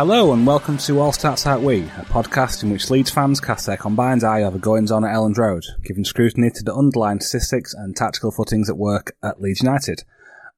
Hello and welcome to All Stats Out We, a podcast in which Leeds fans cast their combined eye over goings on at Elland Road, giving scrutiny to the underlying statistics and tactical footings at work at Leeds United.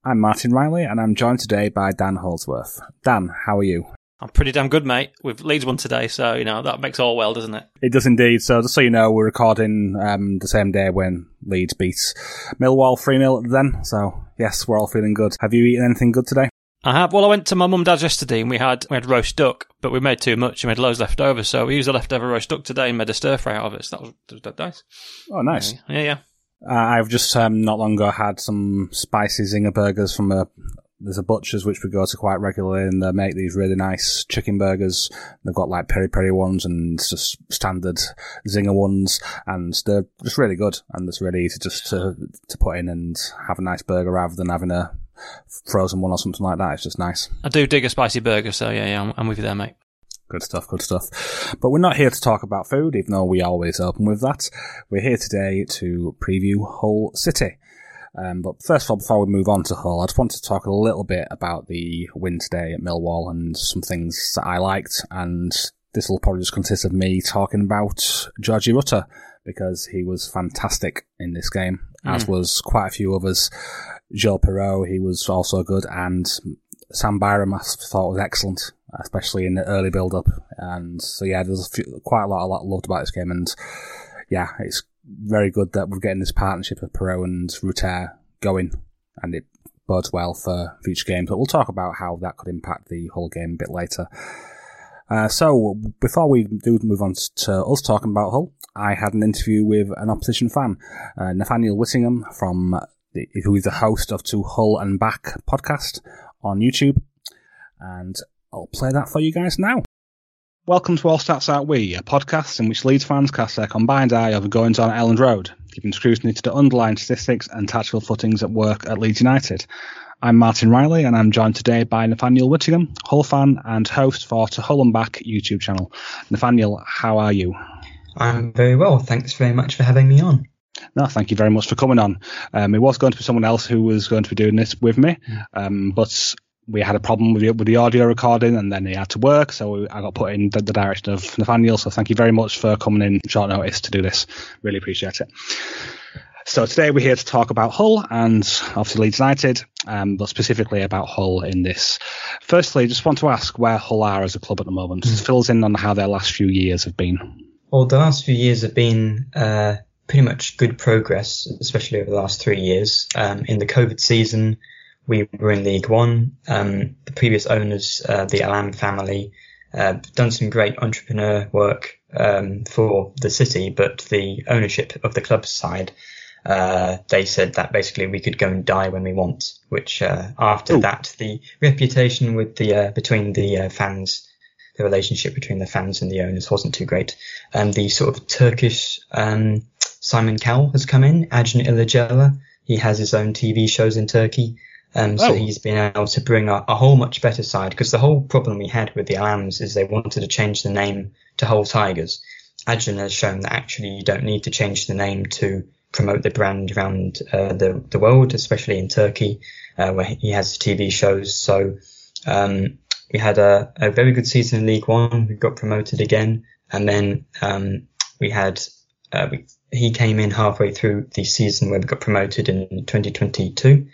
I'm Martin Riley and I'm joined today by Dan Holdsworth. Dan, how are you? I'm pretty damn good, mate. We've Leeds won today, so you know that makes all well, doesn't it? It does indeed. So just so you know, we're recording um, the same day when Leeds beats Millwall 3 0 then. So yes, we're all feeling good. Have you eaten anything good today? I have. Well, I went to my mum and dad's yesterday, and we had we had roast duck, but we made too much. And we made loads left over, so we used the leftover roast duck today and made a stir fry out of it. So that was, that was dead nice. Oh, nice. Yeah, yeah. Uh, I've just um, not long ago had some spicy zinger burgers from a there's a butcher's which we go to quite regularly, and they make these really nice chicken burgers. They've got like peri peri ones and just standard zinger ones, and they're just really good and it's really easy just to to put in and have a nice burger rather than having a frozen one or something like that. It's just nice. I do dig a spicy burger, so yeah, yeah, I'm, I'm with you there, mate. Good stuff, good stuff. But we're not here to talk about food, even though we always open with that. We're here today to preview Hull City. Um, but first of all, before we move on to Hull, I just want to talk a little bit about the win today at Millwall and some things that I liked. And this will probably just consist of me talking about Georgie Rutter because he was fantastic in this game, mm. as was quite a few others. Joel Piroe, he was also good, and Sam Byram I thought was excellent, especially in the early build up. And so yeah, there's a few, quite a lot, a lot loved about this game, and yeah, it's very good that we're getting this partnership of Piroe and Rutter going, and it bodes well for future games. But we'll talk about how that could impact the whole game a bit later. Uh, so before we do move on to us talking about Hull, I had an interview with an opposition fan, uh, Nathaniel Whittingham from the, who is the host of To Hull and Back podcast on YouTube, and I'll play that for you guys now. Welcome to All Stats Out We, a podcast in which Leeds fans cast their combined eye over goings on at Elland Road, giving scrutiny to the underlying statistics and tactical footings at work at Leeds United. I'm Martin Riley, and I'm joined today by Nathaniel Whittingham, Hull fan and host for To Hull and Back YouTube channel. Nathaniel, how are you? I'm very well. Thanks very much for having me on. No, thank you very much for coming on. Um, it was going to be someone else who was going to be doing this with me, um, but we had a problem with the, with the audio recording and then he had to work, so I got put in the, the, direction of Nathaniel. So thank you very much for coming in short notice to do this. Really appreciate it. So today we're here to talk about Hull and obviously Leeds United, um, but specifically about Hull in this. Firstly, just want to ask where Hull are as a club at the moment. Mm. Fills in on how their last few years have been. Well, the last few years have been uh, pretty much good progress, especially over the last three years. Um, in the COVID season, we were in League One. Um, the previous owners, uh, the Allam family, uh, done some great entrepreneur work um, for the city, but the ownership of the club side uh, they said that basically we could go and die when we want. Which uh, after Ooh. that, the reputation with the uh, between the uh, fans the relationship between the fans and the owners wasn't too great. Um, the sort of Turkish um, Simon Cowell has come in, Acun Ilıcalı. He has his own TV shows in Turkey. Um, so oh. he's been able to bring a, a whole much better side because the whole problem we had with the Allams is they wanted to change the name to Hull Tigers. Acun has shown that actually you don't need to change the name to promote the brand around uh, the the world, especially in Turkey, uh, where he has TV shows. So um, we had a, a, very good season in League One. We got promoted again, and then um, we had uh, we, he came in halfway through the season where we got promoted in 2022.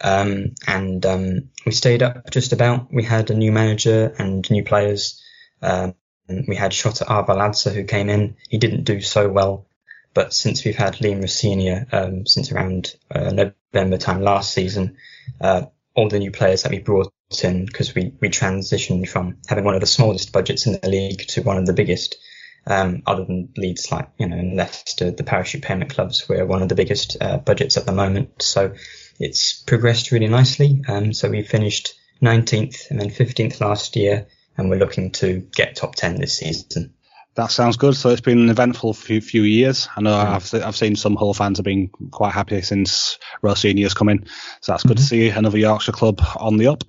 Um, and um, we stayed up just about. We had a new manager and new players. Um, we had Shota Arveladze who came in. He didn't do so well, but since we've had Liam Rosenior um, since around uh, November time last season, uh, all the new players that we brought in because we we transitioned from having one of the smallest budgets in the league to one of the biggest. Um, other than Leeds, like you know, in Leicester, the parachute payment clubs, we're one of the biggest uh, budgets at the moment. So it's progressed really nicely. Um, so we finished 19th and then 15th last year, and we're looking to get top 10 this season. That sounds good. So it's been an eventful few, few years. I know mm. I've I've seen some Hull fans have been quite happy since Rosenior's come in. So that's good mm-hmm. to see another Yorkshire club on the up.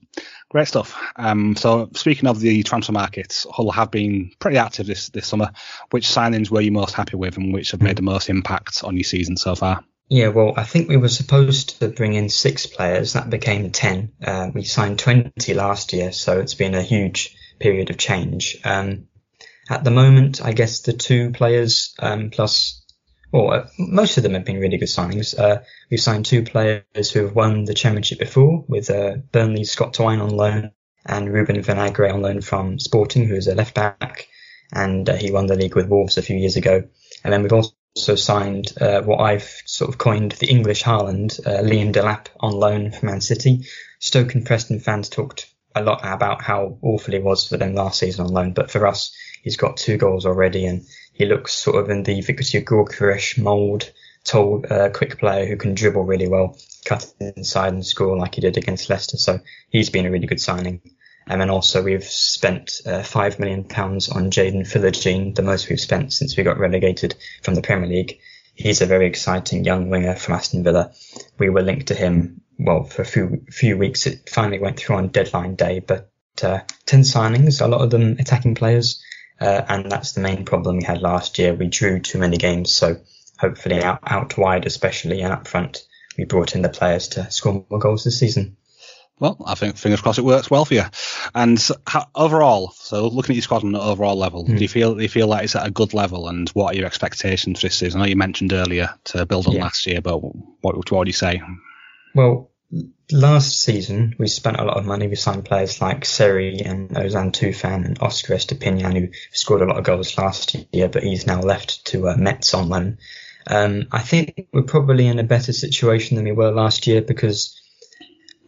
Great stuff. Um, so speaking of the transfer markets, Hull have been pretty active this this summer. Which signings were you most happy with, and which have made the most impact on your season so far? Yeah, well, I think we were supposed to bring in six players. That became 10. Uh, we signed 20 last year, so it's been a huge period of change. Um, at the moment, I guess the two players, um, plus, well, uh, most of them have been really good signings. Uh, we've signed two players who have won the championship before with, uh, Burnley's Scott Twine on loan and Ruben Vinagre on loan from Sporting, who is a left back. And uh, he won the league with Wolves a few years ago. And then we've also signed uh, what I've sort of coined the English Haaland, uh, Liam Delap on loan from Man City. Stoke and Preston fans talked a lot about how awful he was for them last season on loan, but for us, he's got two goals already and he looks sort of in the Viktor Gyökeres mould, tall, uh, quick player who can dribble really well, cut inside and score like he did against Leicester. So he's been a really good signing. And then also we've spent uh, five million pounds on Jaden Philogene, the most we've spent since we got relegated from the Premier League. He's a very exciting young winger from Aston Villa. We were linked to him, well, for a few, few weeks. It finally went through on deadline day, but, uh, 10 signings, a lot of them attacking players. Uh, and that's the main problem we had last year. We drew too many games. So hopefully out, out wide, especially and up front, we brought in the players to score more goals this season. Well, I think fingers crossed it works well for you. And how, overall, so looking at your squad on an overall level, mm. do you feel do you feel like it's at a good level? And what are your expectations for this season? I know you mentioned earlier to build on yeah. last year, but what, what would you say? Well, last season we spent a lot of money. We signed players like Seri and Ozan Tufan and Oscar Estupiñán, who scored a lot of goals last year, but he's now left to uh, Metz on loan. Um, I think we're probably in a better situation than we were last year because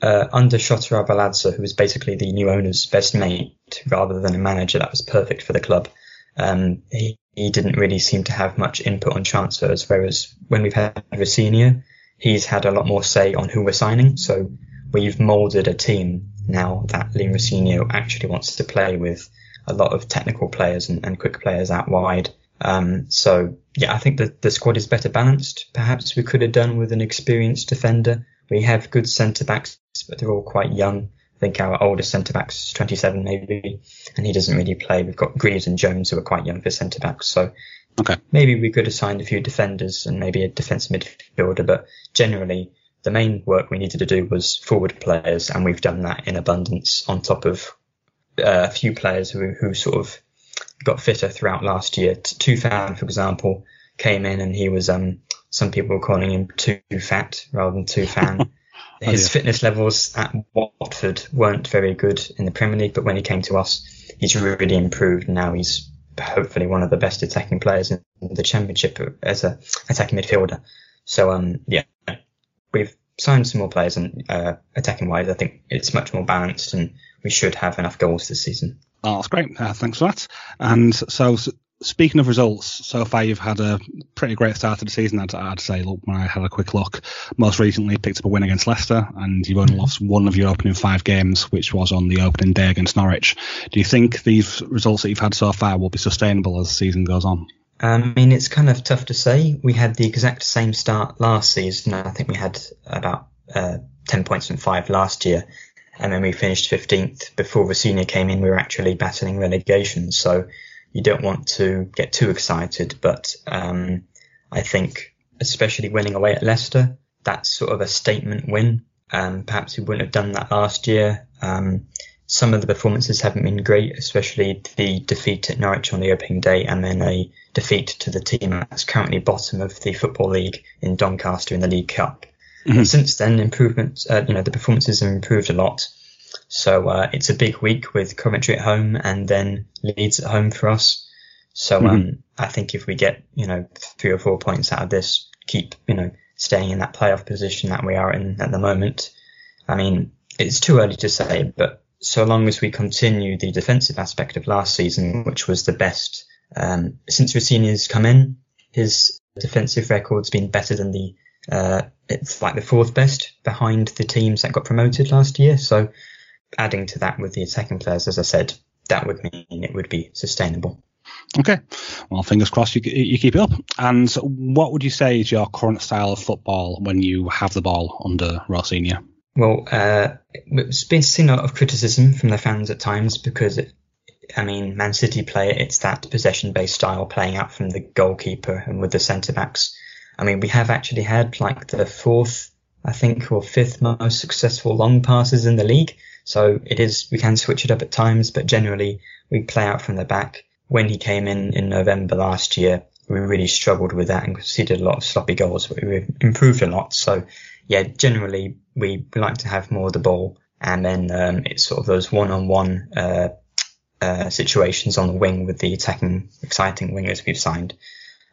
uh, under Shota Arveladze, who was basically the new owner's best mate rather than a manager that was perfect for the club. Um, he, he didn't really seem to have much input on transfers, whereas when we've had Rosenior, he's had a lot more say on who we're signing. So we've molded a team now that Liam Rosenior actually wants to play with a lot of technical players and, and quick players out wide. Um, so yeah, I think that the squad is better balanced. Perhaps we could have done with an experienced defender. We have good centre backs but they're all quite young. I think our oldest centre back's 27 maybe, and he doesn't really play. We've got Greaves and Jones who are quite young for centre backs, so okay. maybe we could assign a few defenders and maybe a defensive midfielder, but generally the main work we needed to do was forward players, and we've done that in abundance on top of uh, a few players who, who sort of got fitter throughout last year. Tufan, for example, came in and he was um some people were calling him too fat rather than too fan. his oh, yeah. fitness levels at Watford weren't very good in the Premier League, but when he came to us, he's really improved. Now he's hopefully one of the best attacking players in the Championship as a attacking midfielder. So um, yeah, we've signed some more players, and uh, attacking wise, I think it's much more balanced, and we should have enough goals this season. Oh, that's great. Uh, thanks for that. And so, speaking of results, so far you've had a pretty great start to the season. I'd, I'd say. Look, when I had a quick look, most recently picked up a win against Leicester, and you've only mm-hmm. lost one of your opening five games, which was on the opening day against Norwich. Do you think these results that you've had so far will be sustainable as the season goes on? I mean, it's kind of tough to say. We had the exact same start last season. I think we had about uh, 10 points and five last year. And then we finished 15th. Before Rosenior came in, we were actually battling relegation. So you don't want to get too excited. But um, I think, especially winning away at Leicester, that's sort of a statement win. Um, perhaps we wouldn't have done that last year. Um, some of the performances haven't been great, especially the defeat at Norwich on the opening day and then a defeat to the team that's currently bottom of the Football League in Doncaster in the League Cup. Mm-hmm. Since then, improvements, uh, you know, the performances have improved a lot. So uh, it's a big week with Coventry at home and then Leeds at home for us. So mm-hmm. um, I think if we get, you know, three or four points out of this, keep, you know, staying in that playoff position that we are in at the moment. I mean, it's too early to say, but so long as we continue the defensive aspect of last season, which was the best um, since Rosenior's come in, his defensive record's been better than the uh, it's like the fourth best behind the teams that got promoted last year. So adding to that with the attacking players, as I said, that would mean it would be sustainable. Okay, well, fingers crossed you, you keep it up. And what would you say is your current style of football when you have the ball under Rosenior? Well, uh, it's been seen a lot of criticism from the fans at times because, it, I mean, Man City play it's that possession-based style playing out from the goalkeeper and with the centre backs. I mean, we have actually had like the fourth, I think, or fifth most successful long passes in the league. So it is, we can switch it up at times, but generally we play out from the back. When he came in in November last year, we really struggled with that and conceded a lot of sloppy goals, but we improved a lot. So yeah, generally we like to have more of the ball, and then um, it's sort of those one-on-one uh, uh, situations on the wing with the attacking, exciting wingers we've signed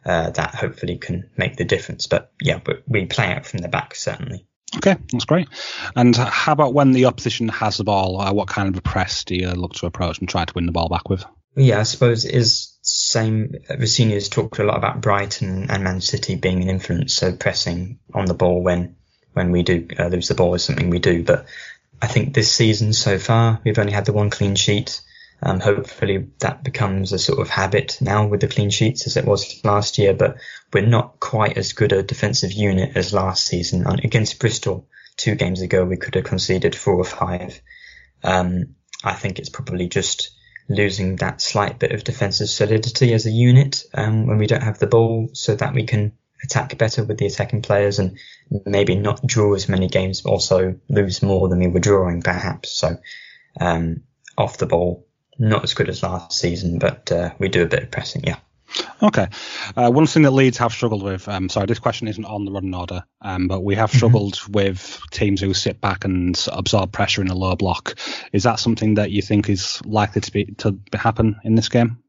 uh, that hopefully can make the difference. But yeah, we play out from the back certainly. Okay, that's great. And how about when the opposition has the ball? Uh, what kind of a press do you look to approach and try to win the ball back with? Yeah, I suppose is same. Rosenior's talked a lot about Brighton and Man City being an influence, so pressing on the ball when when we do uh, lose the ball is something we do. But I think this season so far, we've only had the one clean sheet. Um, hopefully that becomes a sort of habit now with the clean sheets as it was last year, but we're not quite as good a defensive unit as last season. Against Bristol two games ago, we could have conceded four or five. Um, I think it's probably just losing that slight bit of defensive solidity as a unit um, when we don't have the ball so that we can attack better with the attacking players and maybe not draw as many games, but also lose more than we were drawing perhaps. So um, off the ball, not as good as last season, but uh, we do a bit of pressing, yeah. Okay. Uh, one thing that Leeds have struggled with, um, sorry, this question isn't on the running order, um, but we have mm-hmm. struggled mm-hmm. with teams who sit back and absorb pressure in a low block. Is that something that you think is likely to be to happen in this game?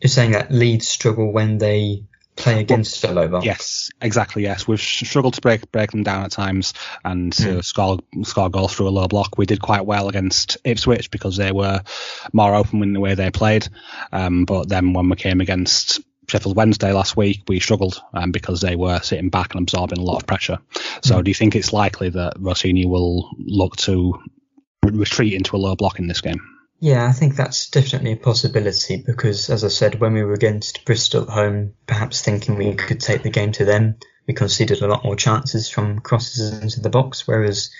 You're saying that Leeds struggle when they play against low. Yes, exactly. Yes, we've struggled to break break them down at times and to hmm. score score goals through a low block. We did quite well against Ipswich because they were more open in the way they played. Um, but then when we came against Sheffield Wednesday last week, we struggled um, because they were sitting back and absorbing a lot of pressure. So, mm. do you think it's likely that Rosenior will look to retreat into a low block in this game? Yeah, I think that's definitely a possibility because, as I said, when we were against Bristol at home, perhaps thinking we could take the game to them, we conceded a lot more chances from crosses into the box. Whereas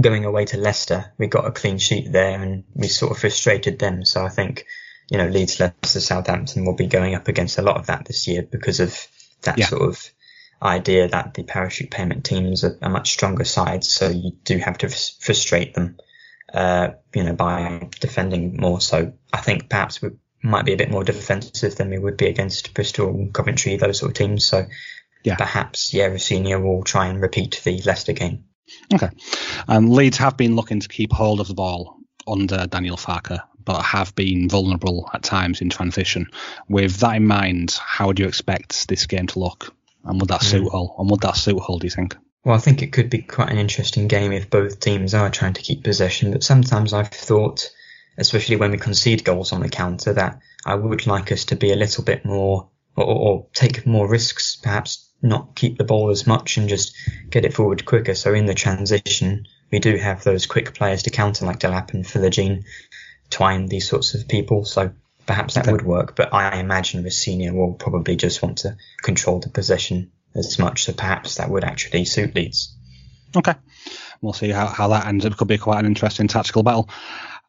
going away to Leicester, we got a clean sheet there and we sort of frustrated them. So I think, you know, Leeds, Leicester, Southampton will be going up against a lot of that this year because of that yeah. sort of idea that the parachute payment teams are, are much stronger sides. So you do have to frustrate them uh, you know, by defending more. So I think perhaps we might be a bit more defensive than we would be against Bristol, Coventry, those sort of teams. So yeah. perhaps, yeah, Rosenior will try and repeat the Leicester game. Okay. Um, Leeds have been looking to keep hold of the ball under Daniel Farke, but have been vulnerable at times in transition. With that in mind, how would you expect this game to look? And would that mm. suit Hull? And would that suit Hull, do you think? Well, I think it could be quite an interesting game if both teams are trying to keep possession, but sometimes I've thought, especially when we concede goals on the counter, that I would like us to be a little bit more or, or take more risks, perhaps not keep the ball as much and just get it forward quicker. So in the transition, we do have those quick players to counter like Delap and Philogene, Twine, these sorts of people. So perhaps that would work. But I imagine Senior will probably just want to control the possession as much. So perhaps that would actually suit Leeds. Okay. We'll see how, how that ends up. Could be quite an interesting tactical battle.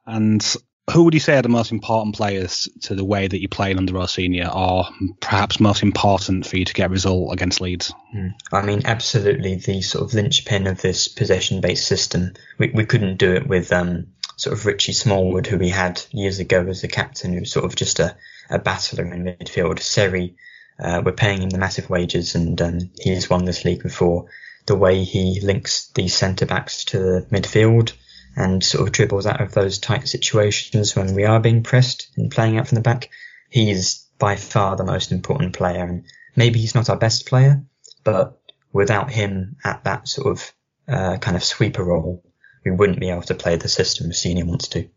And who would you say are the most important players to the way that you're playing under Rosenior, or perhaps most important for you to get a result against Leeds? Mm. I mean, absolutely the sort of linchpin of this possession-based system. We, we couldn't do it with um, sort of Richie Smallwood, who we had years ago as a captain, who was sort of just a, a battler in midfield. Seri, uh, we're paying him the massive wages, and um, he's won this league before. The way he links these centre backs to the midfield and sort of dribbles out of those tight situations when we are being pressed and playing out from the back. He's by far the most important player and maybe he's not our best player, but without him at that sort of uh, kind of sweeper role, we wouldn't be able to play the system Senior wants to.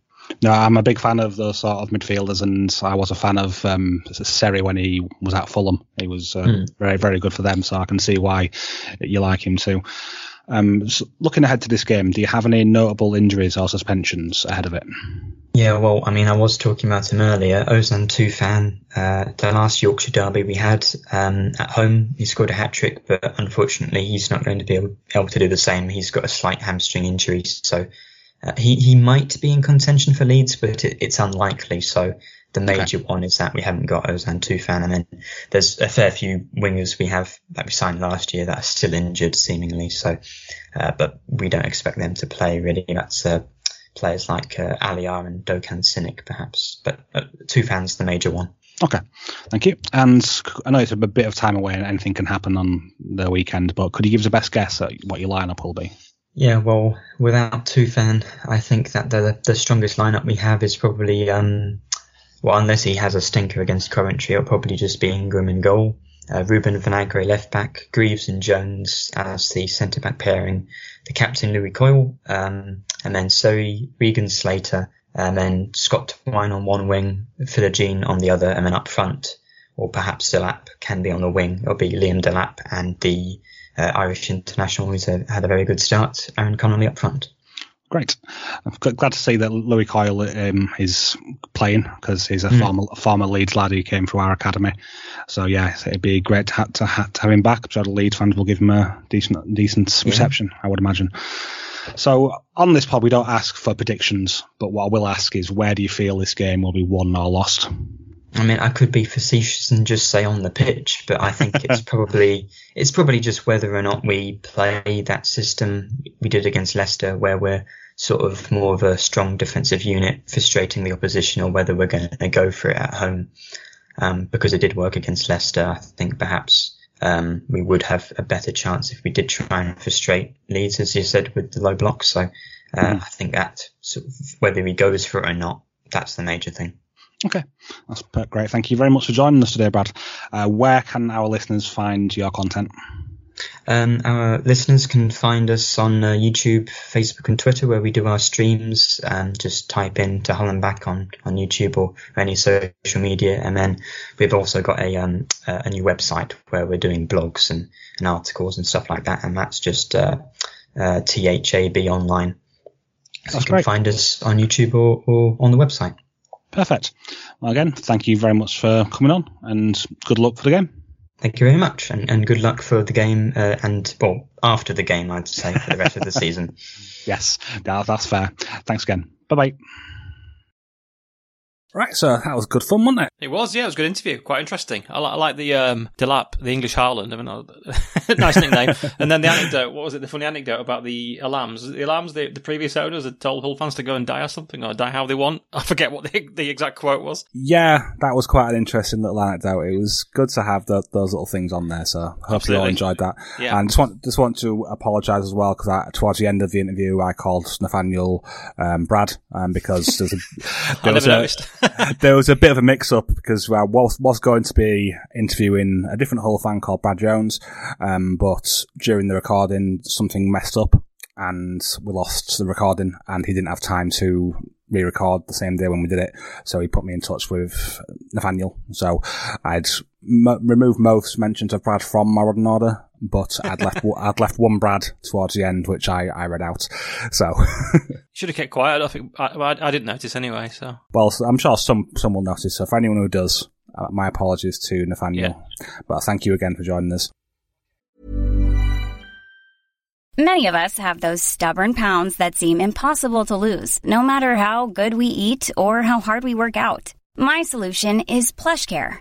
No, I'm a big fan of those sort of midfielders, and I was a fan of um, Seri when he was at Fulham. He was mm. very, very good for them, so I can see why you like him too. Um, so looking ahead to this game, do you have any notable injuries or suspensions ahead of it? Yeah, well, I mean, I was talking about him earlier. Ozan Tufan, uh, the last Yorkshire derby we had um, at home, he scored a hat trick, but unfortunately, he's not going to be able, able to do the same. He's got a slight hamstring injury, so uh, he he might be in contention for Leeds, but it, it's unlikely. So the major okay. one is that we haven't got Ozan Tufan, and then there's a fair few wingers we have that we signed last year that are still injured seemingly. So, uh, but we don't expect them to play really. That's uh, players like uh, Aliar and Doğan Sinik perhaps, but uh, Tufan's the major one. Okay, thank you. And I know it's a bit of time away and anything can happen on the weekend, but could you give us a best guess at what your lineup will be? Yeah, well, without Tufan, I think that the the strongest lineup we have is probably um, well, unless he has a stinker against Coventry, it'll probably just be Ingram in goal. Uh, Ruben Vinagre left back, Greaves and Jones as the centre back pairing, the captain Lewie Coyle, um, and then Zoe, Regan Slater, and then Scott Twine on one wing, Philogene on the other, and then up front, or perhaps Delap can be on the wing. It'll be Liam Delap and the uh, Irish international who's a, had a very good start, Aaron Connolly up front. Great. I'm glad to see that Lewie Coyle um, is playing because he's a mm. former, former Leeds lad who came through our academy. So yeah, it'd be great to, have, to, to have him back. I'm sure the Leeds fans will give him a decent decent yeah. reception, I would imagine. So on this pod, we don't ask for predictions, but what I will ask is where do you feel this game will be won or lost? I mean, I could be facetious and just say on the pitch, but I think it's probably it's probably just whether or not we play that system we did against Leicester, where we're sort of more of a strong defensive unit, frustrating the opposition, or whether we're going to go for it at home. Um, because it did work against Leicester, I think perhaps um, we would have a better chance if we did try and frustrate Leeds, as you said, with the low block. So uh, mm-hmm. I think that sort of, whether he goes for it or not, that's the major thing. Okay, that's great. Thank you very much for joining us today, Brad. Uh, where can our listeners find your content? Um, our listeners can find us on uh, YouTube, Facebook, and Twitter, where we do our streams. Um, just type in to Hull and Back on, on YouTube or any social media, and then we've also got a um, a new website where we're doing blogs and, and articles and stuff like that, and that's just uh, uh, THAB online. So that's you can great. find us on YouTube or, or on the website. Perfect. Well, again, thank you very much for coming on, and good luck for the game. Thank you very much, and, and good luck for the game, uh, and well, after the game, I'd say for the rest of the season. Yes, that's fair. Thanks again. Bye bye. Right, so that was good fun, wasn't it? It was, yeah, it was a good interview. Quite interesting. I, like, I like the um, Delap, the English Haaland. I mean, nice nickname. and then the anecdote. What was it? The funny anecdote about the Allams. The Allams. The, the previous owners had told Hull fans to go and die or something, or die how they want. I forget what the, the exact quote was. Yeah, that was quite an interesting little anecdote. It was good to have the, those little things on there. So hopefully you all enjoyed that. Yeah. And just want just want to apologise as well because towards the end of the interview I called Nathaniel um, Brad um, because there was a, there was a, there was a bit of a mix up because I was, was going to be interviewing a different Hull fan called Brad Jones, um, but during the recording, something messed up and we lost the recording and he didn't have time to re-record the same day when we did it. So he put me in touch with Nathaniel. So I'd m- removed most mentions of Brad from my running order, but I'd left I'd left one Brad towards the end, which I, I read out. So should have kept quiet. I think I, I, I, didn't notice anyway. So well, I'm sure some some will notice. So for anyone who does, uh, my apologies to Nathaniel. Yeah. But thank you again for joining us. Many of us have those stubborn pounds that seem impossible to lose, no matter how good we eat or how hard we work out. My solution is PlushCare.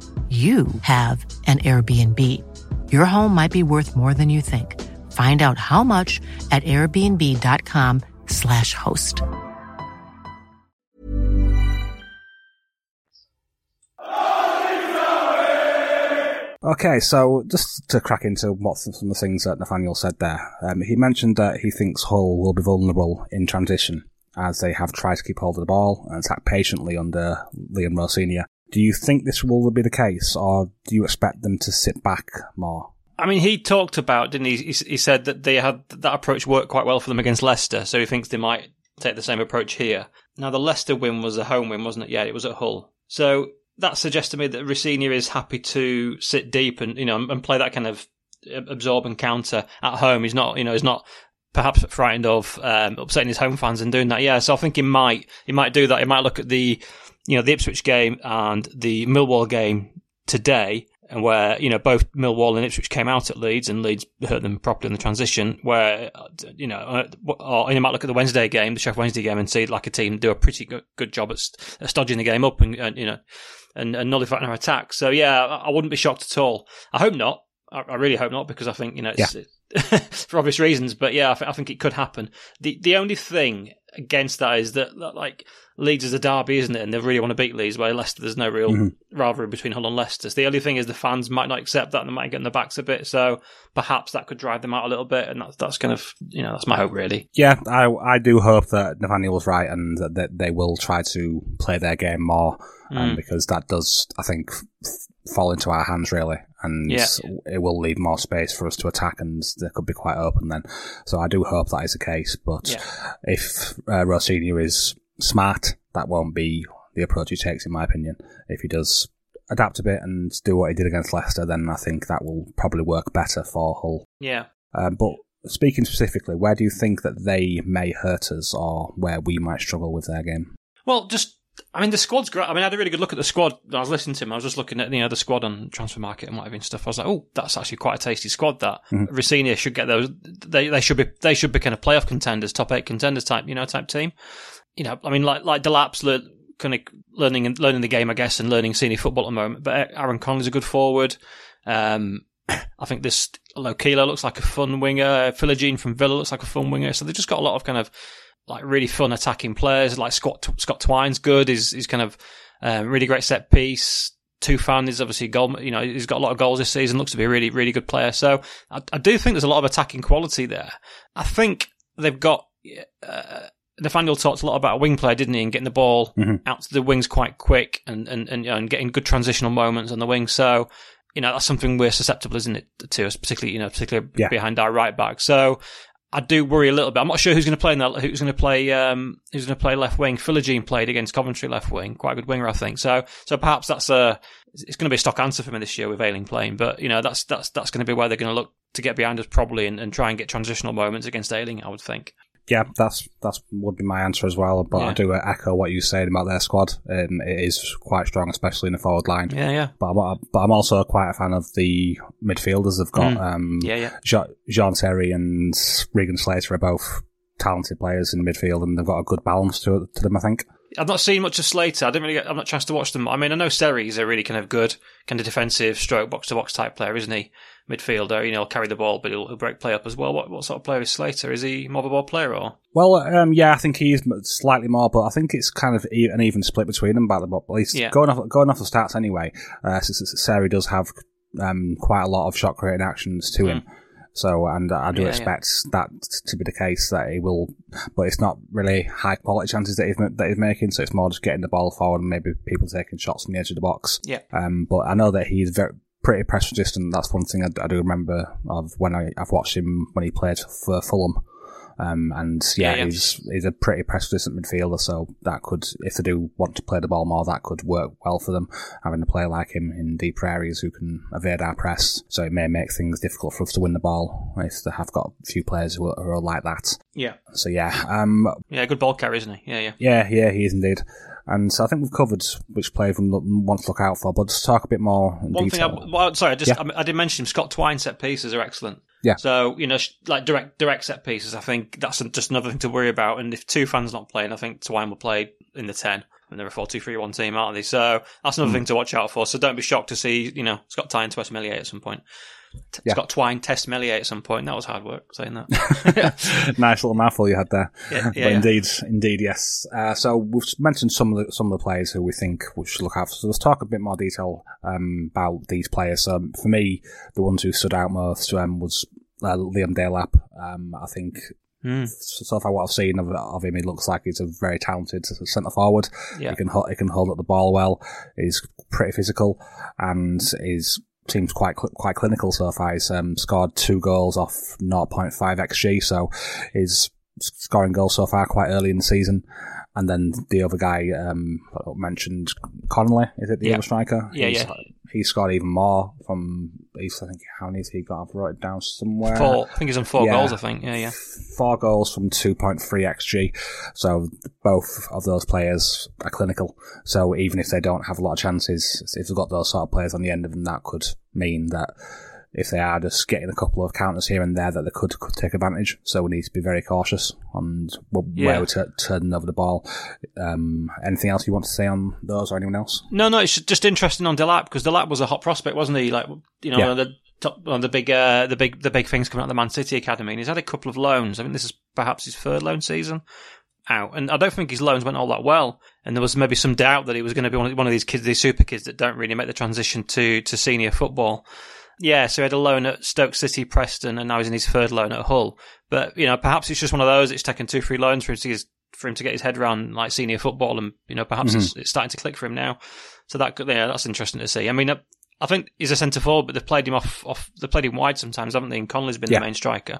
you have an Airbnb. Your home might be worth more than you think. Find out how much at airbnb.com/slash host. Okay, so just to crack into what some of the things that Nathaniel said there, um, he mentioned that he thinks Hull will be vulnerable in transition as they have tried to keep hold of the ball and attack patiently under Liam Rosenior. Do you think this will be the case, or do you expect them to sit back more? I mean, he talked about, didn't he? He, said that they had that approach worked quite well for them against Leicester, so he thinks they might take the same approach here. Now, the Leicester win was a home win, wasn't it? Yeah, it was at Hull. So that suggests to me that Rosenior is happy to sit deep and you know and play that kind of absorb and counter at home. He's not, you know, he's not perhaps frightened of um, upsetting his home fans and doing that. Yeah, so I think he might he might do that. He might look at the you know, the Ipswich game and the Millwall game today, and where, you know, both Millwall and Ipswich came out at Leeds and Leeds hurt them properly in the transition, where, you know, or you might look at the Wednesday game, the Sheffield Wednesday game, and see like a team do a pretty good, good job at, at stodging the game up and, and you know, and, and nullifying our attack. So yeah, I wouldn't be shocked at all. I hope not. I, I really hope not because I think, you know, it's, yeah. for obvious reasons, but yeah, I, th- I think it could happen. The, the only thing against that is that, that like Leeds is a derby, isn't it? And they really want to beat Leeds. Where Leicester, there's no real mm-hmm. rivalry between Hull and Leicester. So the only thing is the fans might not accept that and they might get in the backs a bit. So perhaps that could drive them out a little bit. And that's that's kind of you know that's my hope really. Yeah, I I do hope that Nathaniel was right and that they will try to play their game more, um, mm. um, because that does I think fall into our hands really, and yeah. it will leave more space for us to attack, and they could be quite open then. So I do hope that is the case. But yeah. if uh, Rosenior is smart, that won't be the approach he takes, in my opinion. If he does adapt a bit and do what he did against Leicester, then I think that will probably work better for Hull. Yeah. Um, but speaking specifically, where do you think that they may hurt us, or where we might struggle with their game? Well, just I mean, the squad's great. I mean, I had a really good look at the squad. I was listening to him. I was just looking at you know the squad on transfer market and whatever and stuff. I was like, oh, that's actually quite a tasty squad. That mm should get those. They they should be they should be kind of playoff contenders, top eight contenders type you know type team. You know, I mean, like like Delap's le- kind of learning and learning the game, I guess, and learning senior football at the moment. But Aaron Connolly's a good forward. Um, I think this Lokila looks like a fun winger. Philogene from Villa looks like a fun winger. So they've just got a lot of kind of like really fun attacking players. Like Scott Scott Twine's good. He's he's kind of um, really great set piece. Tufan is obviously goal. You know, he's got a lot of goals this season. Looks to be a really really good player. So I, I do think there's a lot of attacking quality there. I think they've got. Uh, Nathaniel talked a lot about a wing player, didn't he, and getting the ball mm-hmm. out to the wings quite quick and and and, you know, and getting good transitional moments on the wing. So you know that's something we're susceptible, isn't it, to us, particularly you know particularly yeah. behind our right back. So I do worry a little bit. I'm not sure who's going to play in that. Who's going to play? Um, who's going to play left wing? Philogene played against Coventry left wing, quite a good winger, I think. So, so perhaps that's a. It's going to be a stock answer for me this year with Ayling playing, but you know that's that's that's going to be where they're going to look to get behind us probably and, and try and get transitional moments against Ayling. I would think. Yeah, that's that's would be my answer as well. But I do echo what you said about their squad. Um, it is quite strong, especially in the forward line. Yeah, yeah, But I'm, but I'm also quite a fan of the midfielders they've got. Um, Mm. yeah, yeah. Jean, Jean Seri and Regan Slater are both talented players in the midfield, and they've got a good balance to, to them. I think. I've not seen much of Slater. I didn't really get. I've not chance to watch them. I mean, I know Seri's a really kind of good, kind of defensive, stroke box to box type player, isn't he? Midfielder. You know, he'll carry the ball, but he'll, he'll break play up as well. What what sort of player is Slater? Is he more of a ball player or? Well, um, yeah, I think he's slightly more, but I think it's kind of an even split between them. About the but at least Yeah. going off going off the stats anyway, uh, S- S- Seri does have um, quite a lot of shot creating actions to him. So, and I do. Yeah, yeah. expect that to be the case that he will, but it's not really high quality chances that he's that he's making. So it's more just getting the ball forward and maybe people taking shots from the edge of the box. Yeah. Um, but I know that he's very pretty press resistant. That's one thing I, I do remember of when I, I've watched him when he played for Fulham. Um, and yeah, Yeah, he's he's a pretty press resistant midfielder, so that could, if they do want to play the ball more, that could work well for them. Having a player like him in deeper areas who can evade our press, so it may make things difficult for us to win the ball if they have got a few players who are, who are like that. Yeah, So yeah, um, yeah, good ball carrier, isn't he? Yeah, yeah. yeah, yeah, he is indeed. And so I think we've covered which players we want to look out for, but just talk a bit more in One thing, I, detail. well, sorry, I just Yeah. I, I did mention him. Scott Twine set pieces are excellent. Yeah. So you know, like direct direct set pieces, I think that's just another thing to worry about. And if Tufan's not playing, I think Twine will play in the ten. And they're a 4-2-3-1 team, aren't they? So that's another hmm. thing to watch out for. So don't be shocked to see, you know, Scott Twine test Meslier at some point. T- Yeah. Scott Twine test Meslier at some point. That was hard work saying that. nice little mouthful you had there. Yeah, but yeah, indeed, indeed, yes. Uh, so we've mentioned some of the some of the players who we think we should look after. So let's talk a bit more detail um, about these players. So for me, the ones who stood out most um, was uh, Liam Delap. Um, I think. Hmm. So far, what I've seen of, of him, he looks like he's a very talented centre forward. Yeah. He can hold, he can hold up the ball well. He's pretty physical, and is seems quite quite clinical so far. He's um, scored two goals off 0.5 xg, so he's scoring goals so far quite early in the season. And then the other guy um, mentioned, Connolly, is it the Yeah. other striker? Yeah, he's, yeah. He scored even more from. He's, I think how many has he got? I've wrote it down somewhere. Four. I think he's on four Yeah. goals. I think. Yeah, yeah. Four goals from 2.3 xg. So both of those players are clinical. So even if they don't have a lot of chances, if they've got those sort of players on the end of them, that could mean that if they are just getting a couple of counters here and there, that they could, could take advantage. So we need to be very cautious on Yeah. where we're t- turning over the ball. Um, anything else you want to say on those or anyone else? No, no, it's just interesting on Delap because Delap was a hot prospect, wasn't he? Like you know, Yeah. one of the top, one of the big, uh, the big, the big things coming out of the Man City academy, and he's had a couple of loans. I think this is perhaps his third loan season out, and I don't think his loans went all that well. And there was maybe some doubt that he was going to be one of, one of these kids, these super kids that don't really make the transition to to senior football. Yeah, so he had a loan at Stoke City, Preston, and now he's in his third loan at Hull. But you know, perhaps it's just one of those. It's taken two, three loans for him to get his, for him to get his head around like senior football, and you know, perhaps it's, it's starting to click for him now. So that yeah, that's interesting to see. I mean, uh, I think he's a centre forward, but they've played him off, off. They played him wide sometimes, haven't they? And Connolly's been Yeah. the main striker,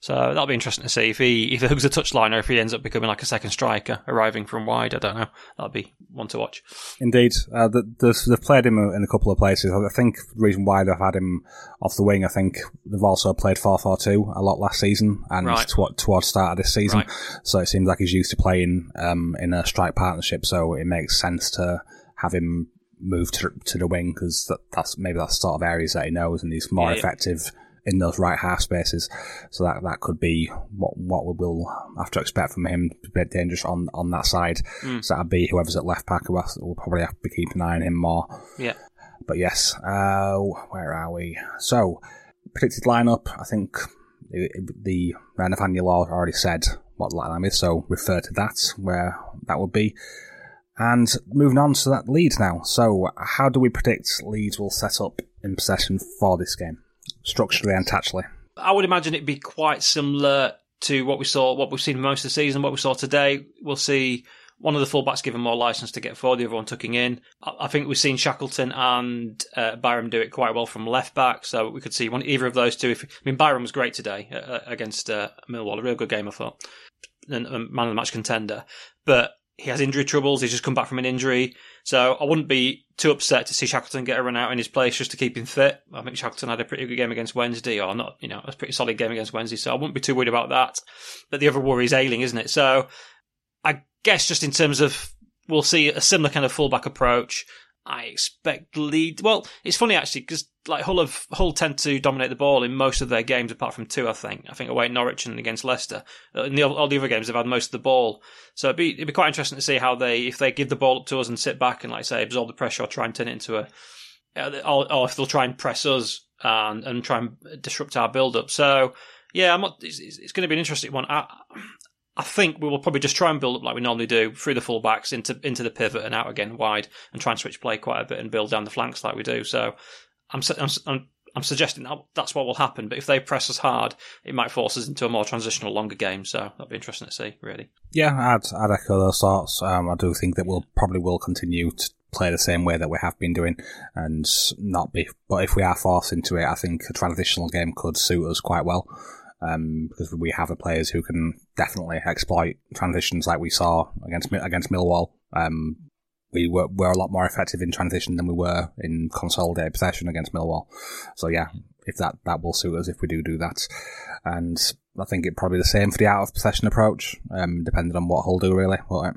so that'll be interesting to see if he if he hooks a touchline or if he ends up becoming like a second striker, arriving from wide. I don't know. That'll be one to watch. Indeed, uh, the, the, they've played him in a couple of places. I think the reason why they've had him off the wing, I think they've also played 4-4-2 a lot last season and Right. toward, towards the start of this season. Right. So it seems like he's used to playing um, in a strike partnership. So it makes sense to have him move to, to the wing because that, that's maybe that's the sort of areas that he knows and he's more Yeah, yeah. effective in those right half spaces. So that that could be what what we will have to expect from him. A bit dangerous on on that side. Mm. So that'd be whoever's at left back. We'll we'll probably have to be keeping an eye on him more. Yeah. But yes, uh, where are we? So predicted lineup. I think the, Nathaniel Law already said what the lineup is, so refer to that where that would be. And moving on to that Leeds now. So how do we predict Leeds will set up in possession for this game, structurally and tactically? I would imagine it'd be quite similar to what we saw, what we've seen most of the season, what we saw today. We'll see one of the fullbacks given more license to get forward, the other one tucking in. I think we've seen Shackleton and uh, Byram do it quite well from left back, so we could see one either of those two. If I mean, Byram was great today uh, against uh, Millwall, a real good game, I thought, and a man of the match contender. But he has injury troubles. He's just come back from an injury. So I wouldn't be too upset to see Shackleton get a run out in his place just to keep him fit. I think Shackleton had a pretty good game against Wednesday, or not, you know, a pretty solid game against Wednesday. So I wouldn't be too worried about that. But the other worry is Ayling, isn't it? So I guess just in terms of, we'll see a similar kind of fullback approach. I expect lead. Well, it's funny actually because like Hull have Hull tend to dominate the ball in most of their games, apart from two. I think. I think away at Norwich and against Leicester. Uh, in the, all the other games, they've had most of the ball. So it'd be it'd be quite interesting to see how they if they give the ball up to us and sit back and like say absorb the pressure or try and turn it into a, uh, or, or if they'll try and press us and and try and disrupt our build up. So yeah, I'm not, it's, it's going to be an interesting one. I, I think we will probably just try and build up like we normally do through the fullbacks into into the pivot and out again wide and try and switch play quite a bit and build down the flanks like we do. So I'm I'm I'm, I'm suggesting that that's what will happen. But if they press us hard, it might force us into a more transitional, longer game. So that'll be interesting to see. Really. Yeah, I'd I'd echo those thoughts. Um, I do think that we'll probably will continue to play the same way that we have been doing and not be. But if we are forced into it, I think a transitional game could suit us quite well um, because we have the players who can definitely exploit transitions like we saw against against Millwall. Um, we were, were a lot more effective in transition than we were in consolidated possession against Millwall. So yeah, if that that will suit us if we do do that, and I think it probably the same for the out of possession approach, um, depending on what Hull do really. But,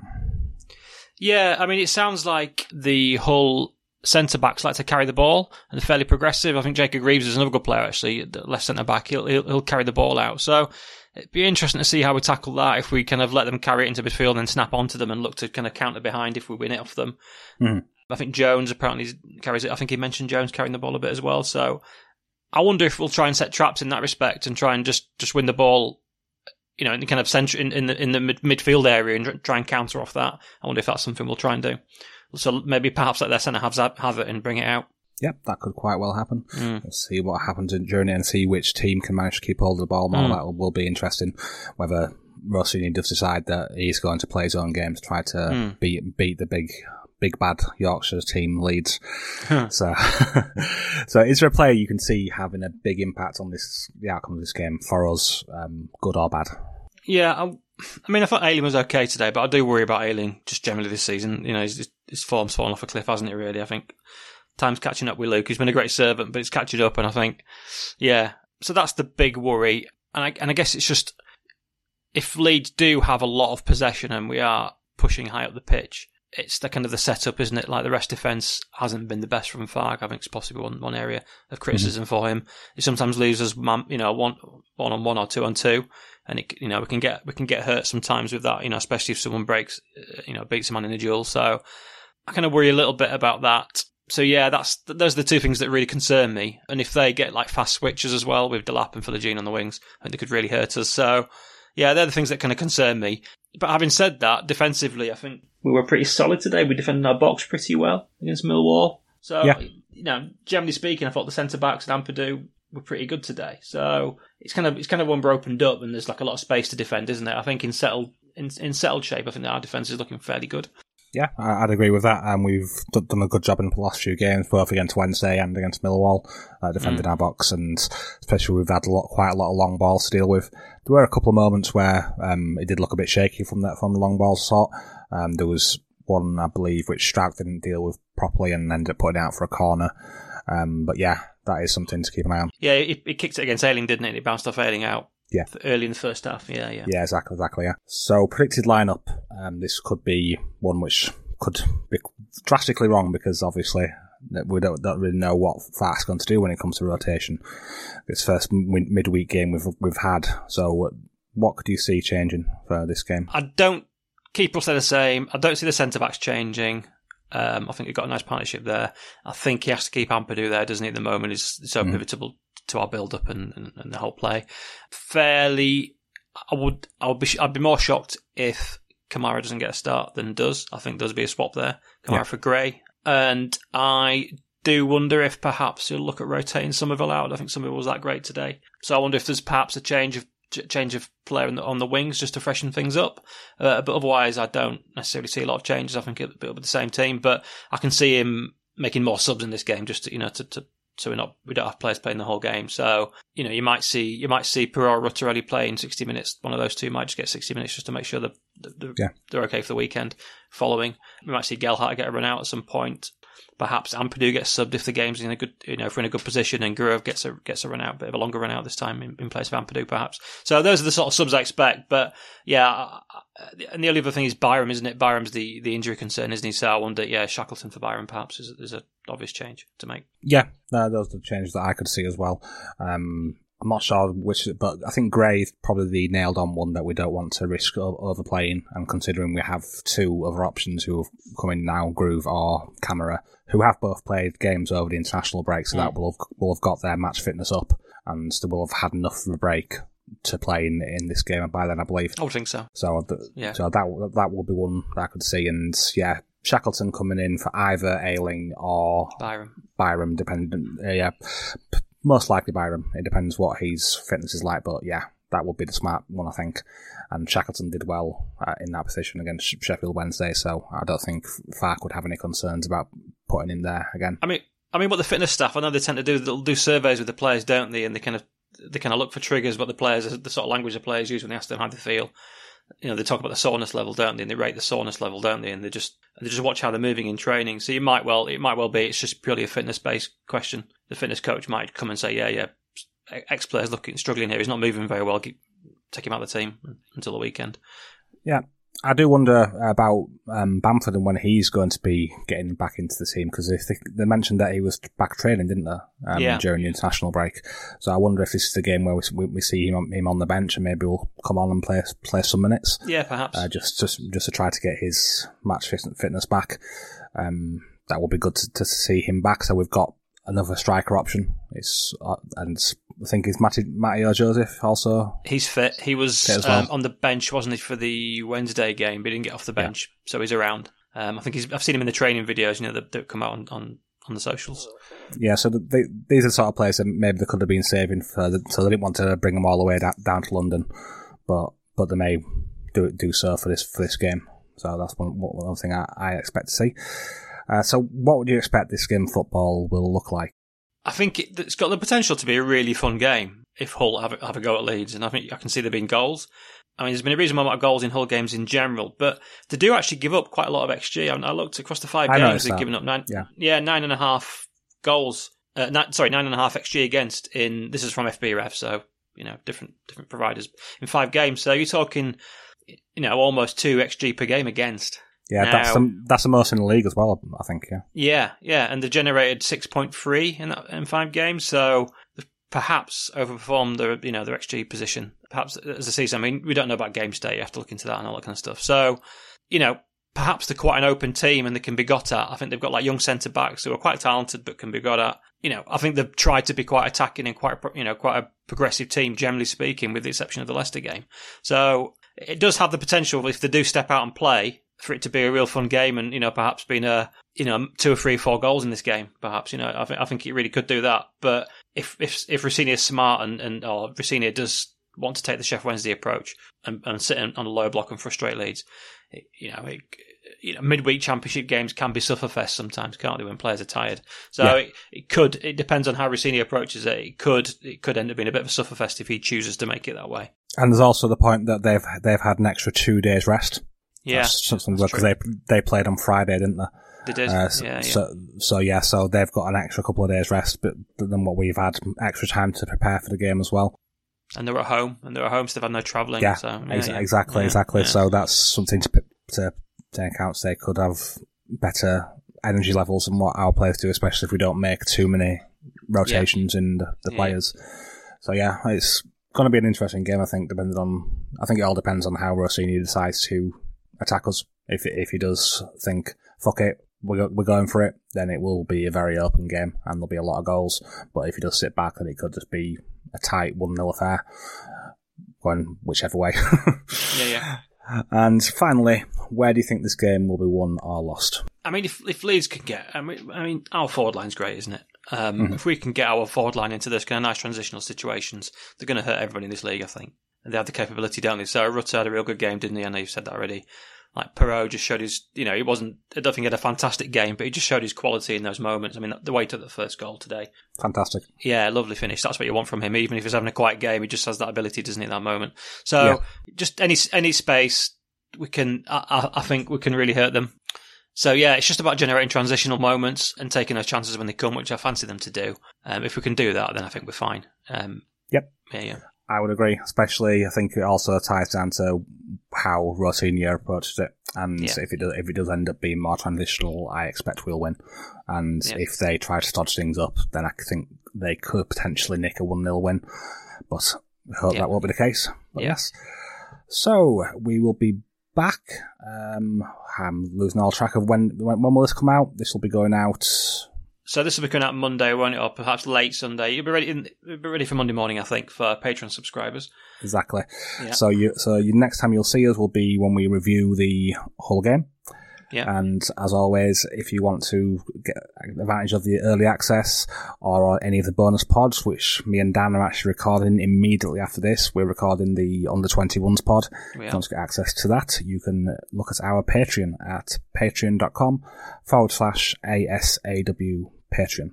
yeah, I mean, it sounds like the Hull centre backs like to carry the ball and fairly progressive. I think Jacob Greaves is another good player actually, left centre back. He'll, he'll, he'll carry the ball out. So it'd be interesting to see how we tackle that if we kind of let them carry it into midfield and snap onto them and look to kind of counter behind if we win it off them. Mm. I think Jones apparently carries it. I think he mentioned Jones carrying the ball a bit as well. So I wonder if we'll try and set traps in that respect and try and just, just win the ball you know, in the kind of center in, in the in the mid- midfield area and try and counter off that. I wonder if that's something we'll try and do. So maybe perhaps let their centre halves have it and bring it out. Yep, that could quite well happen. Mm. We'll see what happens in journey and see which team can manage to keep hold of the ball more. Mm. That will be interesting. Whether Rosenior does decide that he's going to play his own game to try to Mm. beat beat the big big bad Yorkshire team Leeds. Huh. So, so is there a player you can see having a big impact on this the outcome of this game for us, um, good or bad? Yeah, I, I mean, I thought Ayling was okay today, but I do worry about Ayling just generally this season. You know, his, his form's fallen off a cliff, hasn't it? Really, I think time's catching up with Luke. He's been a great servant, but it's catching up, and I think, yeah. So that's the big worry, and I and I guess it's just if Leeds do have a lot of possession and we are pushing high up the pitch, it's the kind of the setup, isn't it? Like the rest defence hasn't been the best from Farke. I think it's possibly one, one area of criticism for him. He sometimes loses, man- you know, one one on one or two on two, and it, you know we can get we can get hurt sometimes with that. You know, especially if someone breaks, uh, you know, beats a man in a duel. So I kind of worry a little bit about that. So yeah, that's those are the two things that really concern me. And if they get like fast switches as well with Delap and Philogene on the wings, I think they could really hurt us. So yeah, they're the things that kind of concern me. But having said that, defensively, I think we were pretty solid today. We defended our box pretty well against Millwall. So Yeah. you know, generally speaking, I thought the centre backs and Ampadu were pretty good today. So it's kind of it's kind of when we're opened up and there's like a lot of space to defend, isn't it? I think in settled in, in settled shape, I think our defence is looking fairly good. Yeah, I- I'd agree with that. And we've d- done a good job in the last few games, both against Wednesday and against Millwall, uh, defending our box, and especially we've had a lot, quite a lot of long balls to deal with. There were a couple of moments where um, it did look a bit shaky from that from the long ball sort. Um, there was one, I believe, which Struijk didn't deal with properly and ended up putting out for a corner. Um, but yeah, that is something to keep an eye on. Yeah, it, it kicked it against Ayling, didn't it? It bounced off Ayling out. Yeah. Early in the first half. Yeah, yeah. Yeah, exactly, exactly. Yeah. So predicted lineup. Um, this could be one which could be drastically wrong because obviously we don't, don't really know what Farke's going to do when it comes to rotation. This first mid- midweek game we've we've had. So what, what could you see changing for this game? I don't keep will stay the same. I don't see the centre backs changing. Um, I think we've got a nice partnership there. I think he has to keep Ampadu there, doesn't he? At the moment, he's so Mhm. pivotal to our build up and, and, and the whole play. Fairly, I would I would be I'd be more shocked if Kamara doesn't get a start than does. I think there's be a swap there. Kamara Yeah. for Gray, and I do wonder if perhaps you'll look at rotating Summerville out. I think Summerville was that great today, so I wonder if there's perhaps a change of change of player on the, on the wings just to freshen things up. Uh, but otherwise, I don't necessarily see a lot of changes. I think it'll, it'll be the same team, but I can see him making more subs in this game just to, you know to, to so we're not we don't have players playing the whole game. So you know you might see you might see Perraud Ruttarelli playing sixty minutes. One of those two might just get sixty minutes just to make sure that they're, Yeah. they're okay for the weekend. Following, we might see Gelhardt get a run out at some point. Perhaps Ampadu gets subbed if the game's in a good, you know, if we're in a good position, and Gruev gets a gets a run out, bit of a longer run out this time in, in place of Ampadu, perhaps. So those are the sort of subs I expect. But yeah, and the only other thing is Byram, isn't it? Byram's the, the injury concern, isn't he? So I wonder, yeah, Shackleton for Byram perhaps is, is an obvious change to make. Yeah, no, those are the changes that I could see as well. Um, I'm not sure which, but I think Gray is probably the nailed on one that we don't want to risk overplaying. And considering we have two other options who have come in now, Gruev or Kamara, who have both played games over the international break, so that will have, will have got their match fitness up and they will have had enough of a break to play in, in this game And by then, I believe. I would think so. So, th- Yeah. so that that will be one that I could see, and yeah, Shackleton coming in for either Ayling or Byram. Byram, dependent. Uh, yeah, P- most likely Byram. It depends what his fitness is like, but yeah, that would be the smart one, I think. And Shackleton did well uh, in that position against Sheffield Wednesday, so I don't think Farke would have any concerns about putting him there again. I mean, I mean, what the fitness staff, I know they tend to do, they'll do surveys with the players, don't they? And they kind of, they kind of look for triggers, what the players, the sort of language the players use when they ask them how they feel. You know, they talk about the soreness level, don't they? And they rate the soreness level, don't they? And they just, they just watch how they're moving in training. So you might well, it might well be, it's just purely a fitness based question. The fitness coach might come and say, yeah, yeah, X player's looking, struggling here. He's not moving very well. Keep- Take him out of the team until the weekend. Yeah. I do wonder about um, Bamford and when he's going to be getting back into the team because they, they mentioned that he was back training, didn't they, um, Yeah. during the international break? So I wonder if this is the game where we, we, see him on, him on the bench and maybe we'll come on and play play some minutes. Yeah, perhaps. uh, just just just to try to get his match fit- fitness back. Um, that will be good to, to see him back. So we've got another striker option. It's uh, and I think it's Matty Mateo Joseph also. He's fit. He was Fit well. um, on the bench, wasn't he, for the Wednesday game? But he didn't get off the bench, so he's around. Um, I think he's. I've seen him in the training videos, you know, that, that come out on, on, on the socials. Yeah, so they, these are the sort of players that maybe they could have been saving for. The, so they didn't want to bring them all the way da- down to London, but but they may do do so for this for this game. So that's one one one thing I, I expect to see. Uh, so what would you expect this game football will look like? I think it, it's got the potential to be a really fun game if Hull have a, have a go at Leeds, and I think I can see there being goals. I mean, there's been a reasonable amount of goals in Hull games in general, but they do actually give up quite a lot of XG. I, I looked across the five I games; they've that. given up nine, Yeah. yeah, nine and a half goals. Uh, nine, sorry, nine and a half XG against. In this is from FBref, so you know, different different providers in five games. So you're talking, you know, almost two XG per game against. Yeah, that's Now- the, that's the most in the league as well. I think. Yeah. Yeah, yeah, and they've generated six point three in that, in five games, so perhaps overperformed their you know their XG position. Perhaps as a season, I mean, we don't know about game state. You have to look into that and all that kind of stuff. So, you know, perhaps they're quite an open team and they can be got at. I think they've got like young centre backs who are quite talented but can be got at. You know, I think they've tried to be quite attacking and quite you know quite a progressive team, generally speaking, with the exception of the Leicester game. So it does have the potential if they do step out and play for it to be a real fun game and you know perhaps being a you know two or three four goals in this game perhaps you know I think I think it really could do that but if if if Rosenior is smart and and or Rosenior does want to take the Sheff Wednesday approach and, and sit on on a low block and frustrate Leeds it, you know it, you know midweek championship games can be sufferfest sometimes can't they when players are tired so Yeah. it, it could it depends on how Rosenior approaches it it could it could end up being a bit of a sufferfest if he chooses to make it that way And there's also the point that they've they've had an extra two days rest. Yeah That's something that's because they they played on Friday, didn't they? they did Uh, so, yeah, yeah. so so yeah, so they've got an extra couple of days rest, but than what we've had extra time to prepare for the game as well. and they're at home, and they're at home, so they've had no travelling. Yeah, so, yeah, ex- yeah. exactly, Yeah, exactly. So that's something to to take account. So they could have better energy levels than what our players do, especially if we don't make too many rotations in the, the players. So yeah, it's going to be an interesting game. I think, depending on. I think it all depends on how Rosenior decides to attack us. If if he does think fuck it, we're we're going for it, then it will be a very open game and there'll be a lot of goals. But if he does sit back, then it could just be a tight one 0 affair, going whichever way. yeah, yeah. And finally, where do you think this game will be won or lost? I mean, if if Leeds can get, I mean, I mean, our forward line's great, isn't it? Um, Mm-hmm. If we can get our forward line into this kind of nice transitional situations, they're going to hurt everybody in this league, I think. And they have the capability, don't they? So Rutter had a real good game, didn't he? I know you've said that already. Like Piroe just showed his, you know, he wasn't. I don't think he had a fantastic game, but he just showed his quality in those moments. I mean, the way he took the first goal today, Fantastic. yeah, lovely finish. That's what you want from him. Even if he's having a quiet game, he just has that ability, doesn't he? In that moment. So Yeah. just any any space we can, I, I I think we can really hurt them. So yeah, it's just about generating transitional moments and taking those chances when they come, which I fancy them to do. Um, if we can do that, then I think we're fine. Um, Yep. Yeah, yeah. I would agree, especially I think it also ties down to how Rosenior approaches it. And Yeah. if it does, if it does end up being more transitional, I expect we'll win. And Yeah. if they try to stodge things up, then I think they could potentially nick a 1 0 win. But I hope Yeah. that won't be the case. But yes. So we will be back. Um, I'm losing all track of when, when when will this come out. This will be going out So this will be coming out Monday, won't it? Or perhaps late Sunday. You'll be ready. In, you'll be ready for Monday morning, I think, for Patreon subscribers. Exactly. Yeah. So you so you next time you'll see us will be when we review the Hull game. Yeah. And as always, if you want to get advantage of the early access or uh, any of the bonus pods, which me and Dan are actually recording immediately after this, we're recording the under 21s pod. If We you want to get access to that, you can look at our Patreon at patreon.com forward slash ASAW Patreon.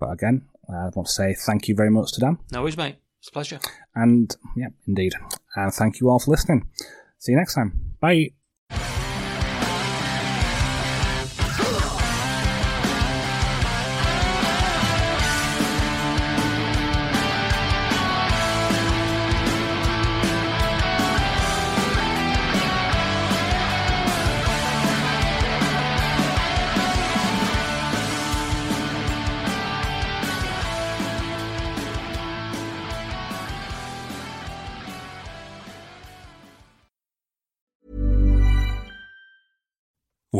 But again, I want to say thank you very much to Dan. No worries, mate. It's a pleasure. And yeah, indeed. And thank you all for listening. See you next time. Bye.